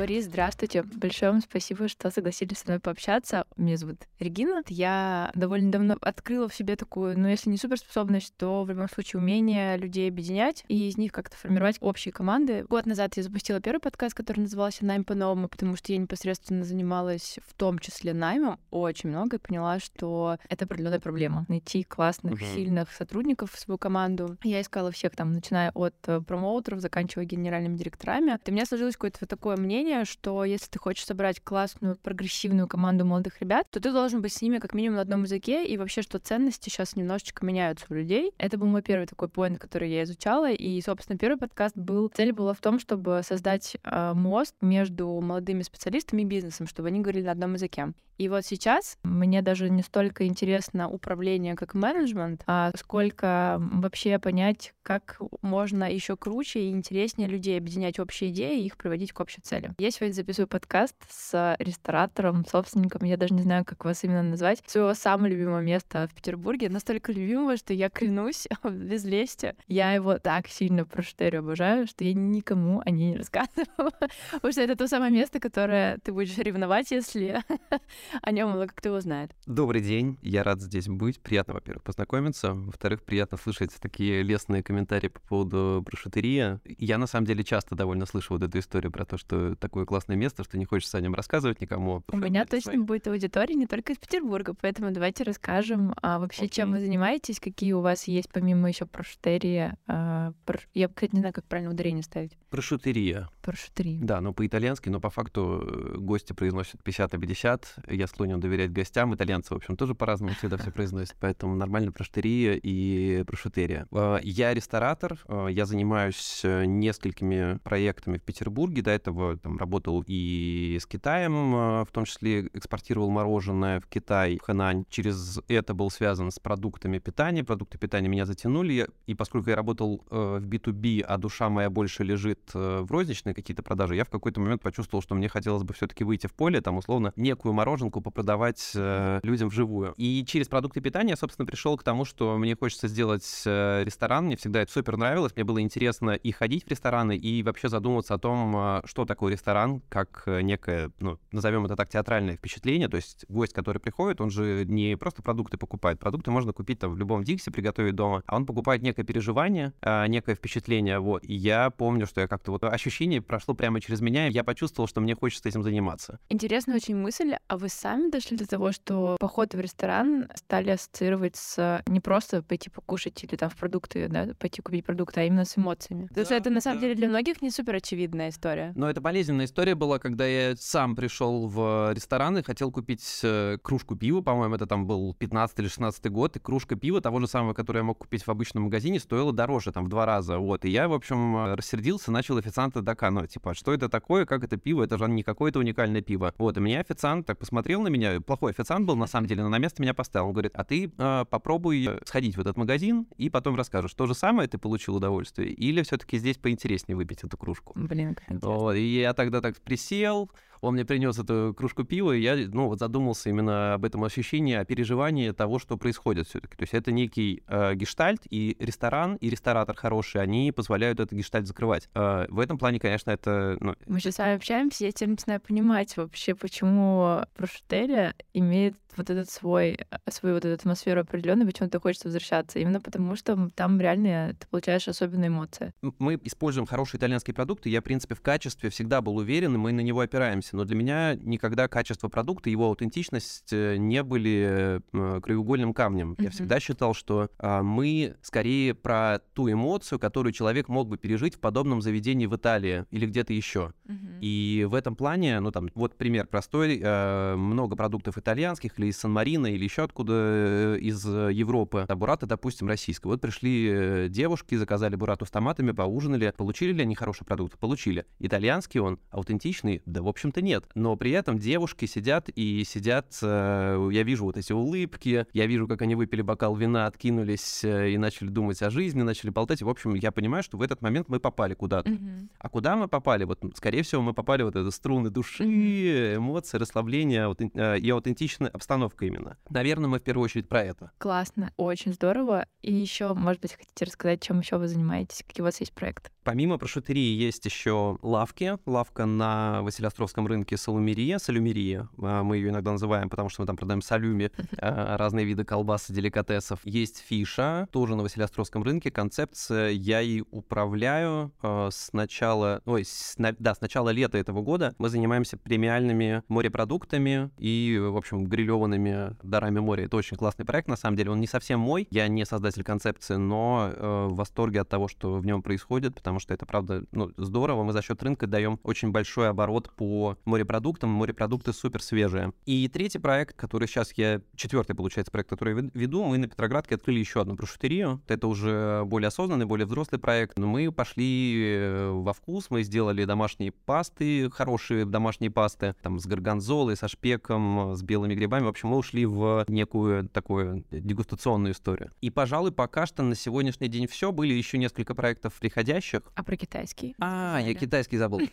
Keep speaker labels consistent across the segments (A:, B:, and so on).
A: Борис, здравствуйте. Большое вам спасибо, что согласились со мной пообщаться. Меня зовут Регина. Я довольно давно открыла в себе такую, ну, если не суперспособность, то в любом случае умение людей объединять и из них как-то формировать общие команды. Год назад я запустила первый подкаст, который назывался «Найм по-новому», потому что я непосредственно занималась в том числе наймом очень много и поняла, что это определенная проблема. Найти классных, uh-huh. сильных сотрудников в свою команду. Я искала всех там, начиная от э, промоутеров, заканчивая генеральными директорами. И у меня сложилось какое-то такое мнение, что если ты хочешь собрать классную, прогрессивную команду молодых ребят, то ты должен быть с ними как минимум на одном языке, и вообще, что ценности сейчас немножечко меняются у людей. Это был мой первый такой поинт, который я изучала, и, собственно, первый подкаст был... Цель была в том, чтобы создать э, мост между молодыми специалистами и бизнесом, чтобы они говорили на одном языке. И вот сейчас мне даже не столько интересно управление как менеджмент, а сколько вообще понять, как можно еще круче и интереснее людей объединять общие идеи и их приводить к общей цели. Я сегодня записываю подкаст с ресторатором, собственником, я даже не знаю, как вас именно назвать, своего самого любимого места в Петербурге. Настолько любимого, что я клянусь, без лести, я его так сильно проштерю обожаю, что я никому о ней не рассказывала. Потому что это то самое место, которое ты будешь ревновать, если о нем много кто его знает.
B: Добрый день, я рад здесь быть. Приятно, во-первых, познакомиться. Во-вторых, приятно слышать такие лестные комментарии по поводу брошютерии. Я, на самом деле, часто довольно слышу вот эту историю про то, что такое классное место, что не хочется о нем рассказывать никому.
A: У меня точно свои. будет аудитория не только из Петербурга, поэтому давайте расскажем а вообще, Окей. чем вы занимаетесь, какие у вас есть помимо еще прошутерии. А, про... Я, кстати, не знаю, как правильно ударение ставить.
B: Прошутерия.
A: Прошутерия.
B: Да, но по-итальянски, но по факту э, гости произносят 50 на 50 я склонен доверять гостям. Итальянцы, в общем, тоже по-разному всегда все произносят. Поэтому нормально проштерия и прошутерия. А, я ресторатор. А, я занимаюсь э, несколькими проектами в Петербурге. До этого там, работал и с Китаем, а, в том числе экспортировал мороженое в Китай, в Хэнань. Через это был связан с продуктами питания. Продукты питания меня затянули. И поскольку я работал э, в B2B, а душа моя больше лежит э, в розничные какие-то продажи, я в какой-то момент почувствовал, что мне хотелось бы все-таки выйти в поле, там, условно, некую мороженку попродавать э, людям вживую. И через продукты питания я, собственно, пришел к тому, что мне хочется сделать ресторан. Мне всегда это супер нравилось. Мне было интересно и ходить в рестораны, и вообще задумываться о том, э, что такое ресторан, как э, некое, ну, назовем это так, театральное впечатление. То есть гость, который приходит, он же не просто продукты покупает. Продукты можно купить там в любом Диксе, приготовить дома, а он покупает некое переживание, э, некое впечатление. Вот. И я помню, что я как-то вот ощущение прошло прямо через меня, и я почувствовал, что мне хочется этим заниматься.
A: Интересная очень мысль. А вы сами дошли до того, что поход в ресторан стали ассоциировать с не просто пойти покушать или там в продукты, да, пойти купить продукты, а именно с эмоциями? Да, Потому что это на самом да. деле для многих не супер очевидная история.
B: Но это болезненная история была, когда я сам пришел в ресторан и хотел купить э, кружку пива, по-моему, это там был 15 или 16 год, и кружка пива того же самого, которое я мог купить в обычном магазине, стоила дороже, там, в два раза, вот. И я, в общем, рассердился, начал официанта доканывать, типа, «А что это такое, как это пиво, это же не какое-то уникальное пиво. Вот, и меня официант так посмотрел на меня, плохой официант был, на самом деле, но на место меня поставил. Он говорит, а ты э, попробуй сходить в этот магазин и потом расскажешь, то же самое ты получил удовольствие, или все-таки здесь поинтереснее выпить эту кружку.
A: Блин,
B: как вот, И я тогда так присел, он мне принес эту кружку пива, и я, ну, вот задумался именно об этом ощущении, о переживании того, что происходит все-таки. То есть это некий э, гештальт, и ресторан, и ресторатор хороший, они позволяют этот гештальт закрывать. Э, в этом плане, конечно, это... Ну...
A: Мы сейчас с вами общаемся, я теперь начинаю понимать вообще, почему прошутерия имеет вот этот свой, свою вот эту атмосферу определенную, почему-то хочется возвращаться. Именно потому, что там реально ты получаешь особенные эмоции.
B: Мы используем хорошие итальянские продукты. Я, в принципе, в качестве всегда был уверен, и мы на него опираемся занимаемся, но для меня никогда качество продукта, его аутентичность э, не были э, краеугольным камнем. Mm-hmm. Я всегда считал, что а, мы скорее про ту эмоцию, которую человек мог бы пережить в подобном заведении в Италии или где-то еще. Mm-hmm. И в этом плане, ну там, вот пример простой, а, много продуктов итальянских или из Сан-Марино, или еще откуда из Европы. А бурата, допустим, российская. Вот пришли девушки, заказали бурату с томатами, поужинали. Получили ли они хороший продукт? Получили. Итальянский он, аутентичный? Да, в общем-то, это нет. Но при этом девушки сидят и сидят, э, я вижу вот эти улыбки, я вижу, как они выпили бокал вина, откинулись э, и начали думать о жизни, начали болтать. В общем, я понимаю, что в этот момент мы попали куда-то. Mm-hmm. А куда мы попали? Вот, скорее всего, мы попали вот эту струны души, эмоции, расслабление э, и аутентичная обстановка именно. Наверное, мы в первую очередь про это.
A: Классно, очень здорово. И еще, может быть, хотите рассказать, чем еще вы занимаетесь, какие у вас есть проекты?
B: Помимо прошутерии есть еще лавки. Лавка на Василиостровском рынке Салумерия, Салюмерия. А, мы ее иногда называем, потому что мы там продаем салюми, а, разные виды колбас и деликатесов. Есть фиша, тоже на Василиостровском рынке. Концепция я и управляю а, с начала, ой, с, да, с начала лета этого года. Мы занимаемся премиальными морепродуктами и, в общем, грилеванными дарами моря. Это очень классный проект, на самом деле. Он не совсем мой, я не создатель концепции, но э, в восторге от того, что в нем происходит, потому что это, правда, ну, здорово. Мы за счет рынка даем очень большой оборот по морепродуктам. Морепродукты супер свежие. И третий проект, который сейчас я... Четвертый, получается, проект, который я веду, мы на Петроградке открыли еще одну прошутерию. Это уже более осознанный, более взрослый проект. Но мы пошли э, во вкус, мы сделали домашние пасты, хорошие домашние пасты, там, с горгонзолой, со шпеком, с белыми грибами. В общем, мы ушли в некую такую дегустационную историю. И, пожалуй, пока что на сегодняшний день все. Были еще несколько проектов приходящих.
A: А про китайский?
B: А, я китайский забыл.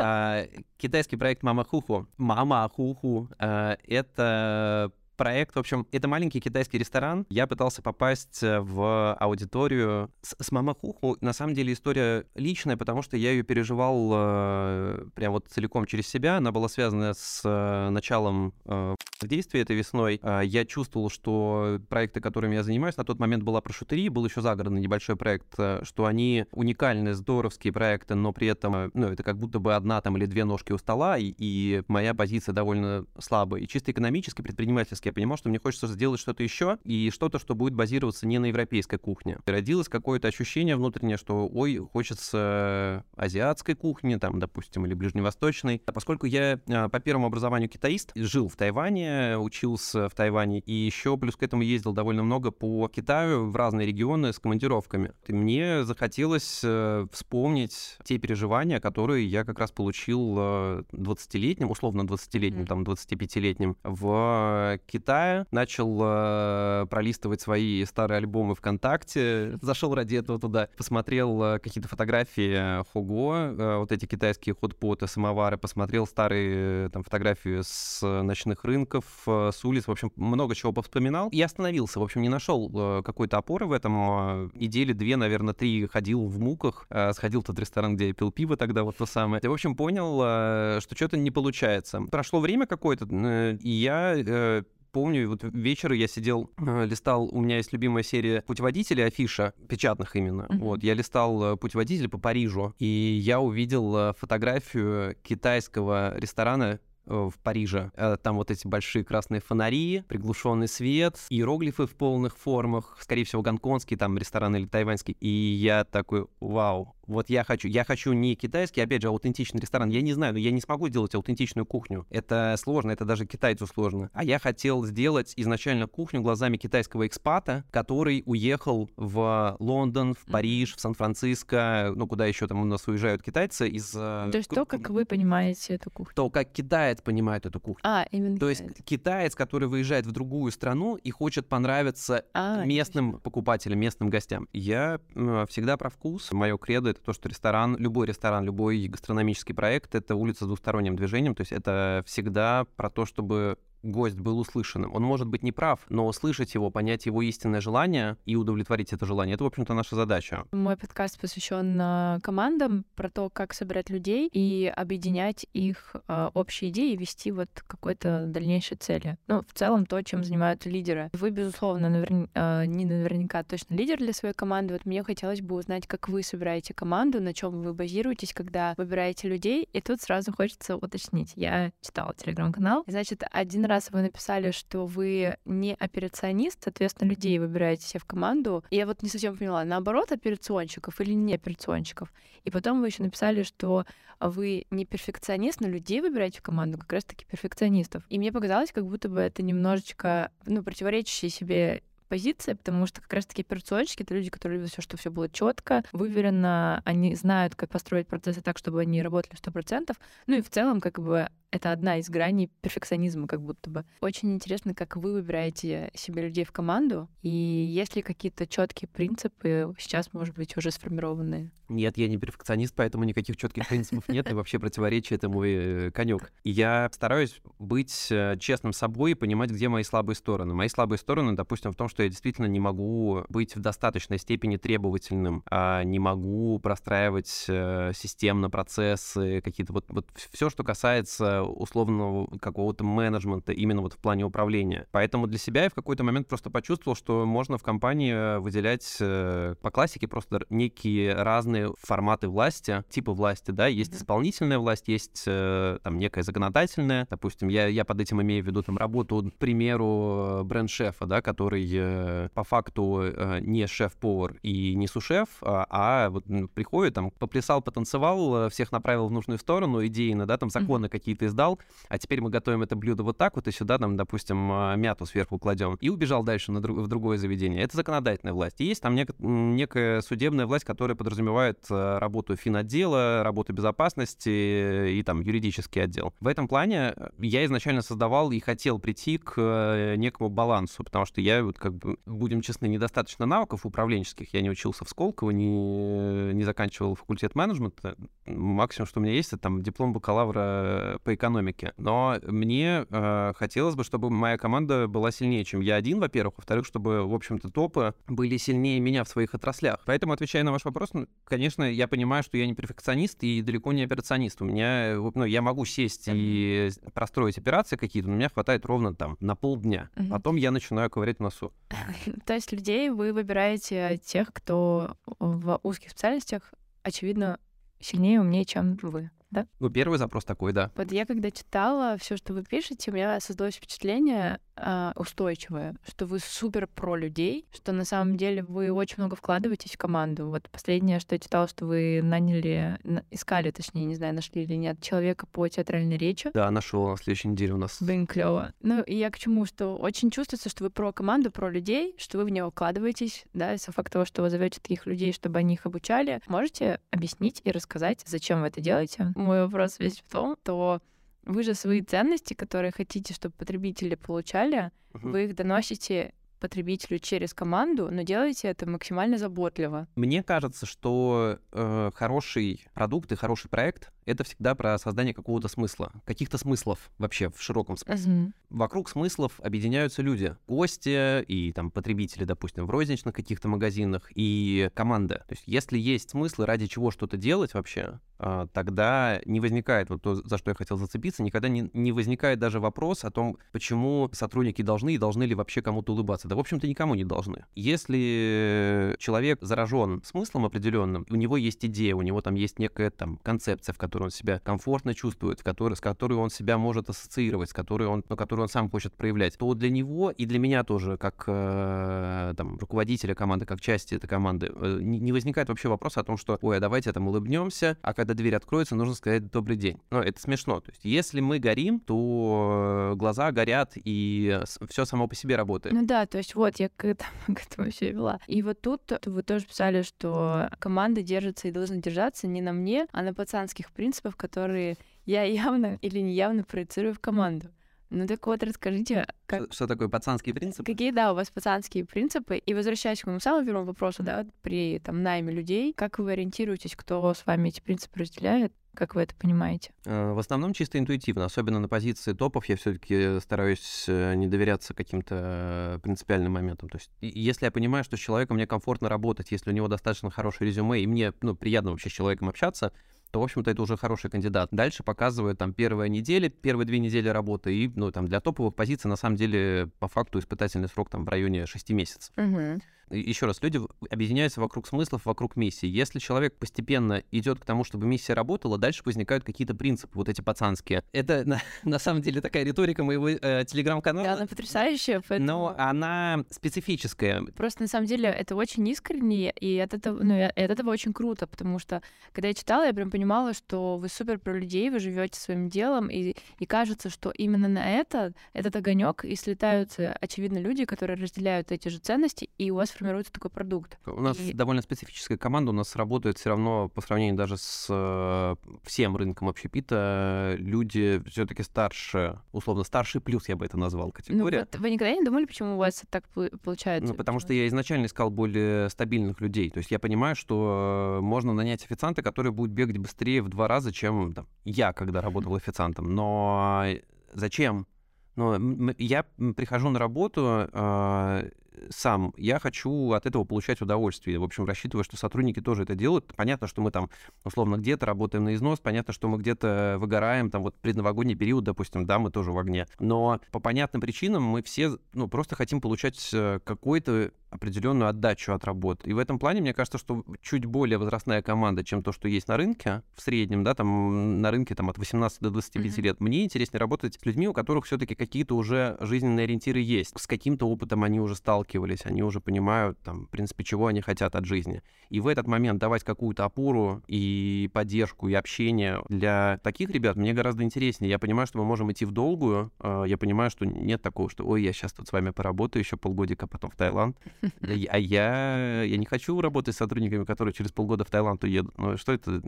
B: А, китайский проект Мама Хуху. Мама Хуху. А, это проект, в общем, это маленький китайский ресторан. Я пытался попасть э, в аудиторию с, с Мамахуху. На самом деле история личная, потому что я ее переживал э, прям вот целиком через себя. Она была связана с э, началом э, действия этой весной. Э, я чувствовал, что проекты, которыми я занимаюсь, на тот момент была прошутерия, был еще загородный небольшой проект, э, что они уникальные, здоровские проекты, но при этом, э, ну, это как будто бы одна там или две ножки у стола, и, и моя позиция довольно слабая. И чисто экономически, предпринимательски я понимал, что мне хочется сделать что-то еще и что-то, что будет базироваться не на европейской кухне. Родилось какое-то ощущение внутреннее, что, ой, хочется азиатской кухни, там, допустим, или ближневосточной. А поскольку я а, по первому образованию китаист, жил в Тайване, учился в Тайване, и еще плюс к этому ездил довольно много по Китаю в разные регионы с командировками. И мне захотелось э, вспомнить те переживания, которые я как раз получил 20-летним, условно 20-летним, там, 25-летним в Китае. Начал э, пролистывать свои старые альбомы ВКонтакте, зашел ради этого туда, посмотрел э, какие-то фотографии Хуго, э, вот эти китайские ходпоты, самовары, посмотрел старые э, там фотографии с ночных рынков, э, с улиц, в общем, много чего повспоминал и остановился, в общем, не нашел э, какой-то опоры в этом. Недели две, наверное, три ходил в муках, э, сходил в тот ресторан, где я пил пиво тогда, вот то самое. И, в общем, понял, э, что что-то не получается. Прошло время какое-то, э, и я э, помню, вот вечер я сидел, э, листал, у меня есть любимая серия путеводителей, афиша, печатных именно. Mm-hmm. Вот, я листал э, путеводитель по Парижу, и я увидел э, фотографию китайского ресторана в Париже. Там вот эти большие красные фонари, приглушенный свет, иероглифы в полных формах, скорее всего, гонконгский там ресторан или тайваньский. И я такой, вау, вот я хочу, я хочу не китайский, опять же, аутентичный ресторан. Я не знаю, но я не смогу сделать аутентичную кухню. Это сложно, это даже китайцу сложно. А я хотел сделать изначально кухню глазами китайского экспата, который уехал в Лондон, в Париж, в Сан-Франциско, ну куда еще там у нас уезжают китайцы из...
A: Э, то есть то, как вы понимаете эту кухню.
B: То, как китаец понимает эту кухню.
A: А, именно.
B: То есть китаец, который выезжает в другую страну и хочет понравиться а, местным покупателям, местным гостям. Я всегда про вкус. Мое кредо это то, что ресторан, любой ресторан, любой гастрономический проект — это улица с двусторонним движением, то есть это всегда про то, чтобы гость был услышанным. Он может быть неправ, но услышать его, понять его истинное желание и удовлетворить это желание, это, в общем-то, наша задача.
A: Мой подкаст посвящен э, командам, про то, как собирать людей и объединять их э, общие идеи и вести вот какой-то дальнейшей цели. Ну, в целом, то, чем занимаются лидеры. Вы, безусловно, наверня... Э, не наверняка точно лидер для своей команды. Вот мне хотелось бы узнать, как вы собираете команду, на чем вы базируетесь, когда выбираете людей. И тут сразу хочется уточнить. Я читала телеграм-канал. Значит, один раз вы написали, что вы не операционист, соответственно, людей выбираете себе в команду. И я вот не совсем поняла, наоборот, операционщиков или не операционщиков. И потом вы еще написали, что вы не перфекционист, но людей выбираете в команду как раз-таки перфекционистов. И мне показалось, как будто бы это немножечко, ну, противоречащие себе позиция, потому что как раз-таки операционщики — это люди, которые любят все, что все было четко, выверено, они знают, как построить процессы так, чтобы они работали сто процентов. Ну и в целом, как бы это одна из граней перфекционизма, как будто бы. Очень интересно, как вы выбираете себе людей в команду, и есть ли какие-то четкие принципы сейчас, может быть, уже сформированные?
B: Нет, я не перфекционист, поэтому никаких четких принципов нет, и вообще противоречие это мой э, конек. Я стараюсь быть э, честным собой и понимать, где мои слабые стороны. Мои слабые стороны, допустим, в том, что я действительно не могу быть в достаточной степени требовательным, а не могу простраивать э, системно процессы, какие-то вот, вот все, что касается условного какого-то менеджмента именно вот в плане управления. Поэтому для себя я в какой-то момент просто почувствовал, что можно в компании выделять по классике просто некие разные форматы власти, типы власти, да, есть исполнительная власть, есть э, там некая законодательная, допустим, я, я под этим имею в виду там работу, к примеру, бренд-шефа, да, который э, по факту э, не шеф-повар и не сушеф, а, а вот приходит, там, поплясал, потанцевал, всех направил в нужную сторону, идейно, да, там законы mm-hmm. какие-то издал, а теперь мы готовим это блюдо вот так вот, и сюда, там, допустим, мяту сверху кладем, и убежал дальше на друг, в другое заведение. Это законодательная власть. И есть там нек- некая судебная власть, которая подразумевает э, работу финотдела, работу безопасности и там юридический отдел. В этом плане э, я изначально создавал и хотел прийти к э, некому балансу, потому что я, вот как бы, будем честны, недостаточно навыков управленческих. Я не учился в Сколково, не, не заканчивал факультет менеджмента. Максимум, что у меня есть, это там диплом бакалавра по экономике. Но мне э, хотелось бы, чтобы моя команда была сильнее, чем я один, во-первых. Во-вторых, чтобы, в общем-то, топы были сильнее меня в своих отраслях. Поэтому, отвечая на ваш вопрос, ну, конечно, я понимаю, что я не перфекционист и далеко не операционист. У меня, ну, я могу сесть и простроить операции какие-то, но у меня хватает ровно там на полдня. Угу. Потом я начинаю ковырять в носу.
A: То есть людей вы выбираете тех, кто в узких специальностях, очевидно, сильнее, умнее, чем вы да?
B: Ну, первый запрос такой, да.
A: Вот я когда читала все, что вы пишете, у меня создалось впечатление э, устойчивое, что вы супер про людей, что на самом деле вы очень много вкладываетесь в команду. Вот последнее, что я читала, что вы наняли, искали, точнее, не знаю, нашли или нет, человека по театральной речи.
B: Да, нашел на следующей неделе у нас.
A: Блин, клево. Ну, и я к чему, что очень чувствуется, что вы про команду, про людей, что вы в нее вкладываетесь, да, и сам факт того, что вы зовете таких людей, чтобы они их обучали. Можете объяснить и рассказать, зачем вы это делаете? мой вопрос весь в том, то вы же свои ценности, которые хотите, чтобы потребители получали, uh-huh. вы их доносите потребителю через команду, но делаете это максимально заботливо.
B: Мне кажется, что э, хороший продукт и хороший проект это всегда про создание какого-то смысла, каких-то смыслов вообще в широком смысле. Uh-huh. Вокруг смыслов объединяются люди, гости и там потребители, допустим, в розничных каких-то магазинах и команда. То есть если есть смыслы, ради чего что-то делать вообще, а, тогда не возникает, вот то, за что я хотел зацепиться, никогда не, не возникает даже вопрос о том, почему сотрудники должны и должны ли вообще кому-то улыбаться. Да, в общем-то, никому не должны. Если человек заражен смыслом определенным, у него есть идея, у него там есть некая там концепция, в которой которой он себя комфортно чувствует, в которой, с которой он себя может ассоциировать, с которой он, ну, которую он сам хочет проявлять, то для него и для меня тоже, как э, там, руководителя команды, как части этой команды, э, не, не возникает вообще вопроса о том, что, ой, а давайте там улыбнемся, а когда дверь откроется, нужно сказать добрый день. Ну, это смешно. То есть, если мы горим, то глаза горят, и все само по себе работает.
A: Ну да, то есть вот я к этому, к этому все вела. И вот тут вы тоже писали, что команда держится и должна держаться не на мне, а на пацанских принципов, которые я явно или неявно проецирую в команду. Ну так вот, расскажите,
B: как... Что, что такое пацанские принципы?
A: Какие, да, у вас пацанские принципы? И возвращаясь к моему самому первому вопросу, да, при там найме людей, как вы ориентируетесь, кто с вами эти принципы разделяет? Как вы это понимаете?
B: Э, в основном чисто интуитивно, особенно на позиции топов я все-таки стараюсь э, не доверяться каким-то принципиальным моментам. То есть, если я понимаю, что с человеком мне комфортно работать, если у него достаточно хорошее резюме, и мне ну, приятно вообще с человеком общаться, то, в общем-то, это уже хороший кандидат. Дальше показывает там первая неделя, первые две недели работы, и, ну, там, для топовых позиций, на самом деле, по факту испытательный срок там в районе 6 месяцев. Угу еще раз, люди объединяются вокруг смыслов, вокруг миссии. Если человек постепенно идет к тому, чтобы миссия работала, дальше возникают какие-то принципы, вот эти пацанские. Это на, на самом деле такая риторика моего э, телеграм-канала.
A: Да, она потрясающая.
B: Поэтому... Но она специфическая.
A: Просто на самом деле это очень искренне, и от этого, ну, от этого очень круто, потому что когда я читала, я прям понимала, что вы супер про людей, вы живете своим делом, и, и кажется, что именно на это, этот огонек и слетаются, очевидно, люди, которые разделяют эти же ценности, и у вас сформируется такой продукт.
B: У нас
A: И-
B: довольно специфическая команда, у нас работает все равно по сравнению даже с э, всем рынком общепита, люди все-таки старше, условно старше плюс я бы это назвал
A: Ну,
B: категория.
A: вот вы никогда не думали, почему у вас так получается?
B: Ну, потому что я изначально искал более стабильных людей. То есть я понимаю, что э, можно нанять официанта, который будет бегать быстрее в два раза, чем там, я, когда работал официантом. Но зачем? Ну, м- я прихожу на работу э, сам, я хочу от этого получать удовольствие. В общем, рассчитываю, что сотрудники тоже это делают. Понятно, что мы там, условно, где-то работаем на износ, понятно, что мы где-то выгораем, там вот предновогодний период, допустим, да, мы тоже в огне. Но по понятным причинам мы все, ну, просто хотим получать э, какой-то определенную отдачу от работы. И в этом плане, мне кажется, что чуть более возрастная команда, чем то, что есть на рынке, в среднем, да, там на рынке там от 18 до 25
A: Мгм.
B: лет, мне интереснее работать с людьми, у которых все-таки какие-то уже жизненные ориентиры есть. С каким-то опытом они уже сталкивались, они уже понимают, там, в принципе, чего они хотят от жизни. И в этот момент давать какую-то опору и поддержку, и общение для таких ребят мне гораздо интереснее. Я понимаю, что мы можем идти в долгую, э, я понимаю, что нет такого, что, ой, я сейчас тут с вами поработаю еще полгодика, потом в Таиланд. Я- А я, я не хочу работать с сотрудниками, которые через полгода в Таиланд уедут. Ну что это?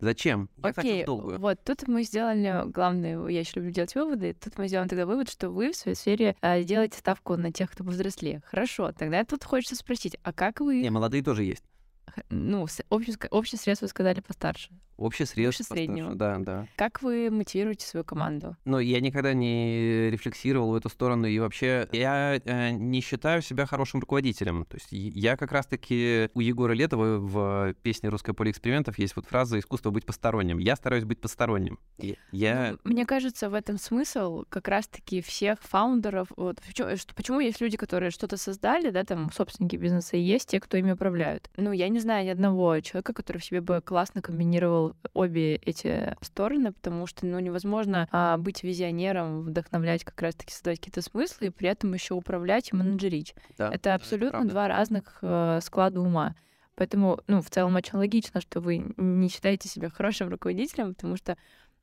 B: Зачем? Я
A: Окей, вот тут мы сделали главное, я еще люблю делать выводы, тут мы сделаем тогда вывод, что вы в своей сфере а, делаете ставку на тех, кто повзрослее. Хорошо, тогда тут хочется спросить, а как вы,
B: Не, молодые тоже есть.
A: ну, общее, общее средство сказали постарше,
B: Общее средство. постарше,
A: среднего.
B: Да, да.
A: как вы мотивируете свою команду?
B: Но я никогда не рефлексировал в эту сторону, и вообще я э, не считаю себя хорошим руководителем. То есть я как раз-таки у Егора Летова в песне «Русское поле экспериментов» есть вот фраза «искусство быть посторонним». Я стараюсь быть посторонним. Я-.
A: Ну, Мне кажется, в этом смысл как раз-таки всех фаундеров. Вот, чём- что- почему есть люди, которые что-то создали, да, там собственники бизнеса, и есть те, кто ими управляют. Ну, я не знаю ни одного человека, который в себе бы классно комбинировал обе эти стороны, потому что, ну, невозможно а, быть визионером, вдохновлять как раз-таки создавать какие-то смыслы, и при этом еще управлять и менеджерить.
B: Да,
A: Это абсолютно
B: правда.
A: два разных э, склада ума. Поэтому, ну, в целом очень логично, что вы не считаете себя хорошим руководителем, потому что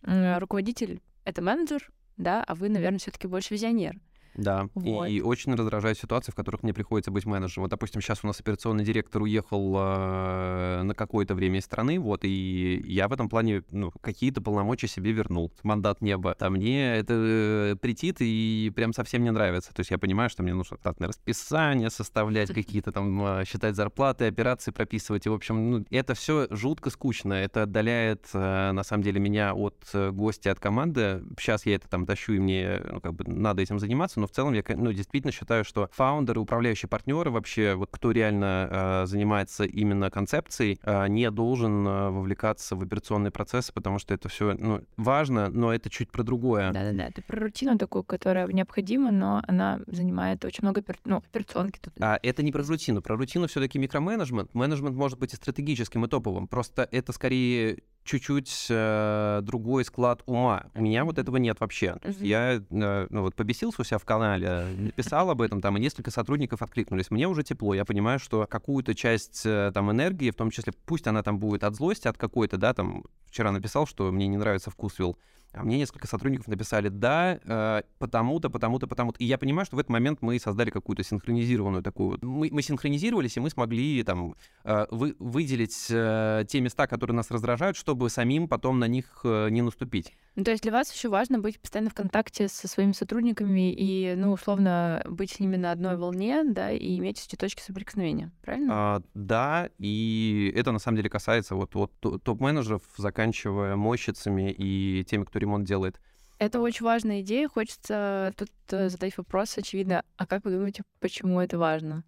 A: м, руководитель — это менеджер, да, а вы, наверное, все таки больше визионер.
B: Да,
A: Вот.
B: и очень раздражают ситуации, в которых мне приходится быть менеджером. Вот, допустим, сейчас у нас операционный директор уехал э, на какое-то время из страны, вот, и я в этом плане, ну, какие-то полномочия себе вернул, мандат неба. А мне это э, претит и прям совсем не нравится. То есть я понимаю, что мне нужно штатное расписание составлять, какие-то там э, считать зарплаты, операции прописывать. И, в общем, ну, это все жутко скучно. Это отдаляет, э, на самом деле, меня от э, гостя, от команды. Сейчас я это там тащу, и мне, ну, как бы, надо этим заниматься, но в целом я, ну, действительно считаю, что фаундеры, управляющие партнеры вообще, вот кто реально э, занимается именно концепцией, э, не должен э, вовлекаться в операционные процессы, потому что это все, ну, важно, но это чуть про другое.
A: Да-да-да, это про рутину такую, которая необходима, но она занимает очень много опер- ну, операционки тут.
B: А это не про рутину. Про рутину все-таки микроменеджмент. Менеджмент может быть и стратегическим, и топовым. Просто это скорее чуть-чуть э, другой склад ума. У меня вот этого нет вообще. То есть я э, ну, вот побесился у себя в канале, написал об этом, там, и несколько сотрудников откликнулись. Мне уже тепло. Я понимаю, что какую-то часть э, там энергии, в том числе, пусть она там будет от злости, от какой-то, да, там, вчера написал, что мне не нравится вкус вил. А мне несколько сотрудников написали, да, э, потому-то, потому-то, потому-то. И я понимаю, что в этот момент мы создали какую-то синхронизированную такую... Мы, мы синхронизировались, и мы смогли там э, вы, выделить э, те места, которые нас раздражают, чтобы самим потом на них э, не наступить.
A: Ну, то есть для вас еще важно быть постоянно в контакте со своими сотрудниками и, ну, условно, быть с ними на одной волне, да, и иметь эти точки соприкосновения, правильно?
B: А, да, и это на самом деле касается вот, вот то- топ-менеджеров, заканчивая мойщицами и теми, кто ремонт делает.
A: Это очень важная идея. Хочется тут э, задать вопрос, очевидно, а как вы думаете, почему это важно?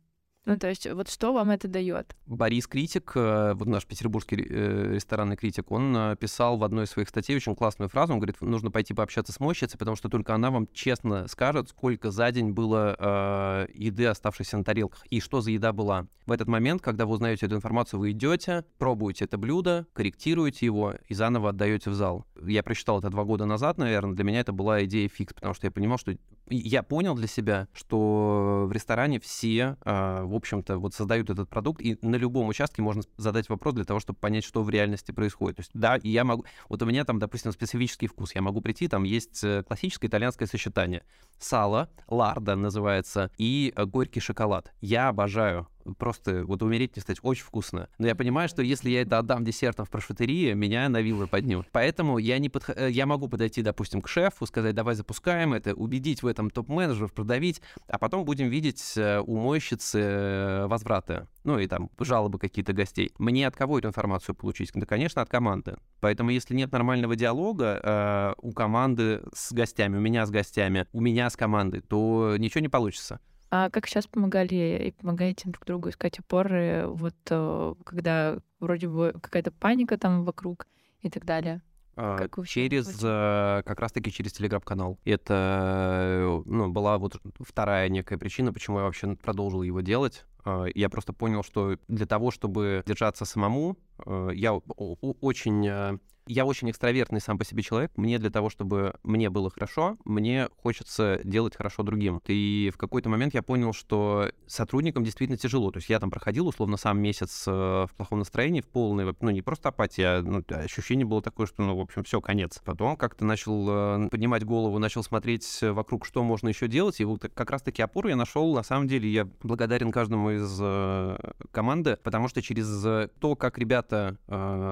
A: Ну, то есть, вот что вам это дает?
B: Борис Критик, э, вот наш петербургский э, ресторанный критик, он э, писал в одной из своих статей очень классную фразу. Он говорит, нужно пойти пообщаться с мойщицей, потому что только она вам честно скажет, сколько за день было э, еды, оставшейся на тарелках, и что за еда была. В этот момент, когда вы узнаете эту информацию, вы идете, пробуете это блюдо, корректируете его и заново отдаете в зал. Я прочитал это два года назад, наверное. Для меня это была идея фикс, потому что я понимал, что я понял для себя, что в ресторане все, а, в общем-то, вот создают этот продукт, и на любом участке можно задать вопрос для того, чтобы понять, что в реальности происходит. То есть, да, я могу... Вот у меня там, допустим, специфический вкус. Я могу прийти, там есть э, классическое итальянское сочетание. Сало, ларда называется, и э, горький шоколад. Я обожаю просто вот умереть не стать, очень вкусно. Но я понимаю, что если я это отдам десертом в прошутерии, меня на вилы поднимут. Поэтому я, не подх... Э, я могу подойти, допустим, к шефу, сказать, давай запускаем это, убедить в этом топ-менеджеров, продавить, а потом будем видеть э, у мойщицы э, возвраты, ну и там жалобы какие-то гостей. Мне от кого эту информацию получить? Да, конечно, от команды. Поэтому если нет нормального диалога э, у команды с гостями, у меня с гостями, у меня с командой, то ничего не получится.
A: А как сейчас помогали и помогаете друг другу искать опоры, вот э, когда вроде бы какая-то паника там вокруг и так далее?
B: А, как через, э, как раз-таки через телеграм-канал. Это ну, была вот вторая некая причина, почему я вообще продолжил его делать. А, я просто понял, что для того, чтобы держаться самому, э, я очень э, я очень экстравертный сам по себе человек. Мне для того, чтобы мне было хорошо, мне хочется делать хорошо другим. И в какой-то момент я понял, что сотрудникам действительно тяжело. То есть я там проходил условно сам месяц э, в плохом настроении, в полной, ну не просто апатия, а ну, ощущение было такое, что, ну, в общем, все, конец. Потом как-то начал э, поднимать голову, начал смотреть вокруг, что можно еще делать. И вот как раз-таки опору я нашел. На самом деле я благодарен каждому из э, команды, потому что через то, как ребята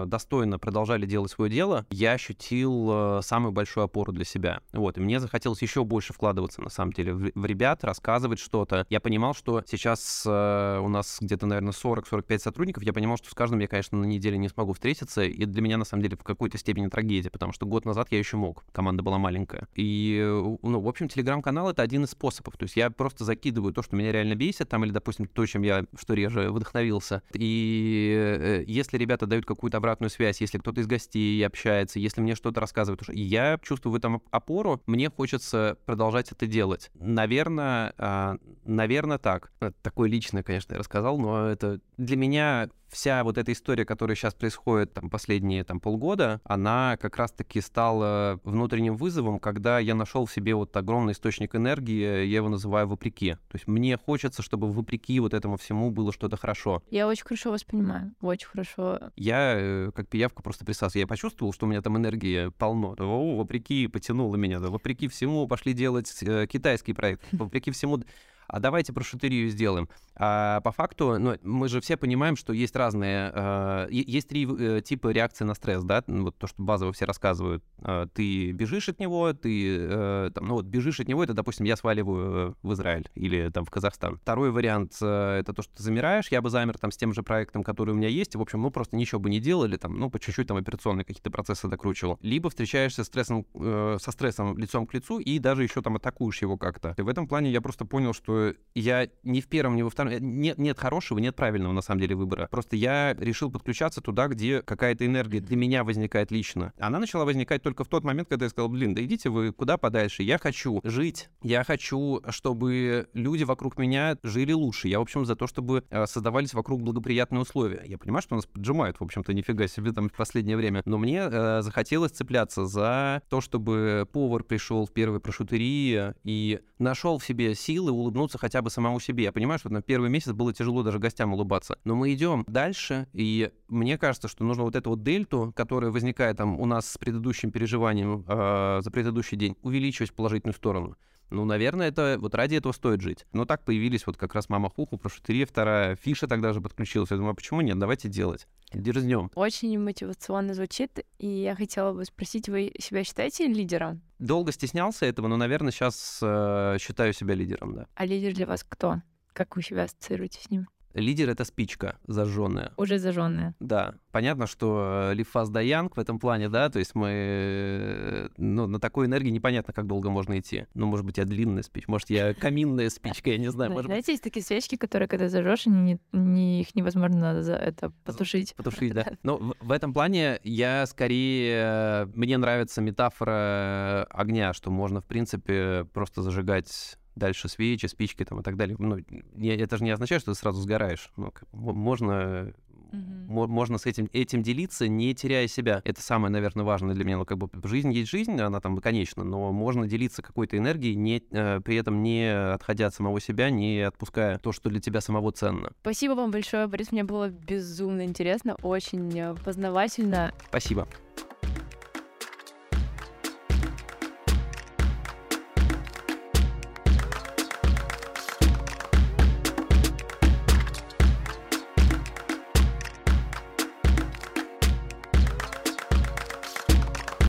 B: достойно продолжали делать свое дело, я ощутил э, самую большую опору для себя. Вот, и мне захотелось еще больше вкладываться, на самом деле, в, в ребят, рассказывать что-то. Я понимал, что сейчас э, у нас где-то, наверное, 40-45 сотрудников. Я понимал, что с каждым я, конечно, на неделе не смогу встретиться. И для меня, на самом деле, в какой-то степени трагедия, потому что год назад я еще мог. Команда была маленькая. И, э, ну, в общем, телеграм-канал — это один из способов. То есть я просто закидываю то, что меня реально бесит, там, или, допустим, то, чем я, что реже, вдохновился. И э, если ребята дают какую-то обратную связь, если кто-то из гостей общается, если мне что-то рассказывают, я чувствую в этом опору, мне хочется продолжать это делать. Наверное, а, наверное, так. Такое личное, конечно, я рассказал, но это для меня вся вот эта история, которая сейчас происходит там последние там полгода, она как раз-таки стала внутренним вызовом, когда я нашел в себе вот огромный источник энергии, я его называю вопреки. То есть мне хочется, чтобы вопреки вот этому всему было что-то хорошо.
A: Я очень хорошо вас понимаю, очень хорошо.
B: Я э, как пиявка просто присасываю. Я почувствовал, что у меня там энергии полно. О, вопреки потянуло меня, да, вопреки всему пошли делать э, китайский проект, вопреки всему а давайте про шутерию сделаем. А по факту, ну, мы же все понимаем, что есть разные, э, есть три э, типа реакции на стресс, да, ну, вот то, что базово все рассказывают. Э, ты бежишь от него, ты, э, там, ну вот бежишь от него, это, допустим, я сваливаю в Израиль или там в Казахстан. Второй вариант э, это то, что ты замираешь, я бы замер там с тем же проектом, который у меня есть, в общем, мы просто ничего бы не делали, там, ну, по чуть-чуть там операционные какие-то процессы докручивал. Либо встречаешься стрессом, э, со стрессом лицом к лицу и даже еще там атакуешь его как-то. И в этом плане я просто понял, что я ни в первом, ни во втором... Нет, нет хорошего, нет правильного, на самом деле, выбора. Просто я решил подключаться туда, где какая-то энергия для меня возникает лично. Она начала возникать только в тот момент, когда я сказал, блин, да идите вы куда подальше. Я хочу жить. Я хочу, чтобы люди вокруг меня жили лучше. Я, в общем, за то, чтобы э, создавались вокруг благоприятные условия. Я понимаю, что нас поджимают, в общем-то, нифига себе там в последнее время. Но мне э, захотелось цепляться за то, чтобы повар пришел в первой прошутерии и нашел в себе силы улыбнуться хотя бы самому себе. Я понимаю, что на первый месяц было тяжело даже гостям улыбаться. Но мы идем дальше, и мне кажется, что нужно вот эту вот дельту, которая возникает там у нас с предыдущим переживанием э, за предыдущий день, увеличивать в положительную сторону. Ну, наверное, это вот ради этого стоит жить. Но так появились вот как раз мама Хуху, прошутерия вторая, Фиша тогда же подключилась. Я думаю, а почему нет? Давайте делать. Дерзнем.
A: Очень мотивационно звучит, и я хотела бы спросить, вы себя считаете лидером?
B: Долго стеснялся этого, но, наверное, сейчас э, считаю себя лидером, да.
A: А лидер для вас кто? Как вы себя ассоциируете с ним?
B: Лидер — это спичка зажженная.
A: Уже зажженная.
B: Да. Понятно, что Лифас да Янг в этом плане, да, то есть мы... Э, ну, на такой энергии непонятно, как долго можно идти. Ну, может быть, я длинная спичка, может, я каминная спичка, я не знаю.
A: Да, знаете, есть такие свечки, которые, когда зажжешь, они не, не, их невозможно за это потушить.
B: Потушить, да. Но в, в этом плане я скорее... Мне нравится метафора огня, что можно, в принципе, просто зажигать дальше свечи, спички там и так далее. Ну, это же не означает, что ты сразу сгораешь. Ну, можно Угу. Можно с этим, этим делиться, не теряя себя. Это самое, наверное, важное для меня. Ну, как бы жизнь есть жизнь, она там конечно, но можно делиться какой-то энергией, не, э, при этом не отходя от самого себя, не отпуская то, что для тебя самого ценно.
A: Спасибо вам большое, Борис. Мне было безумно интересно, очень э, познавательно.
B: Спасибо.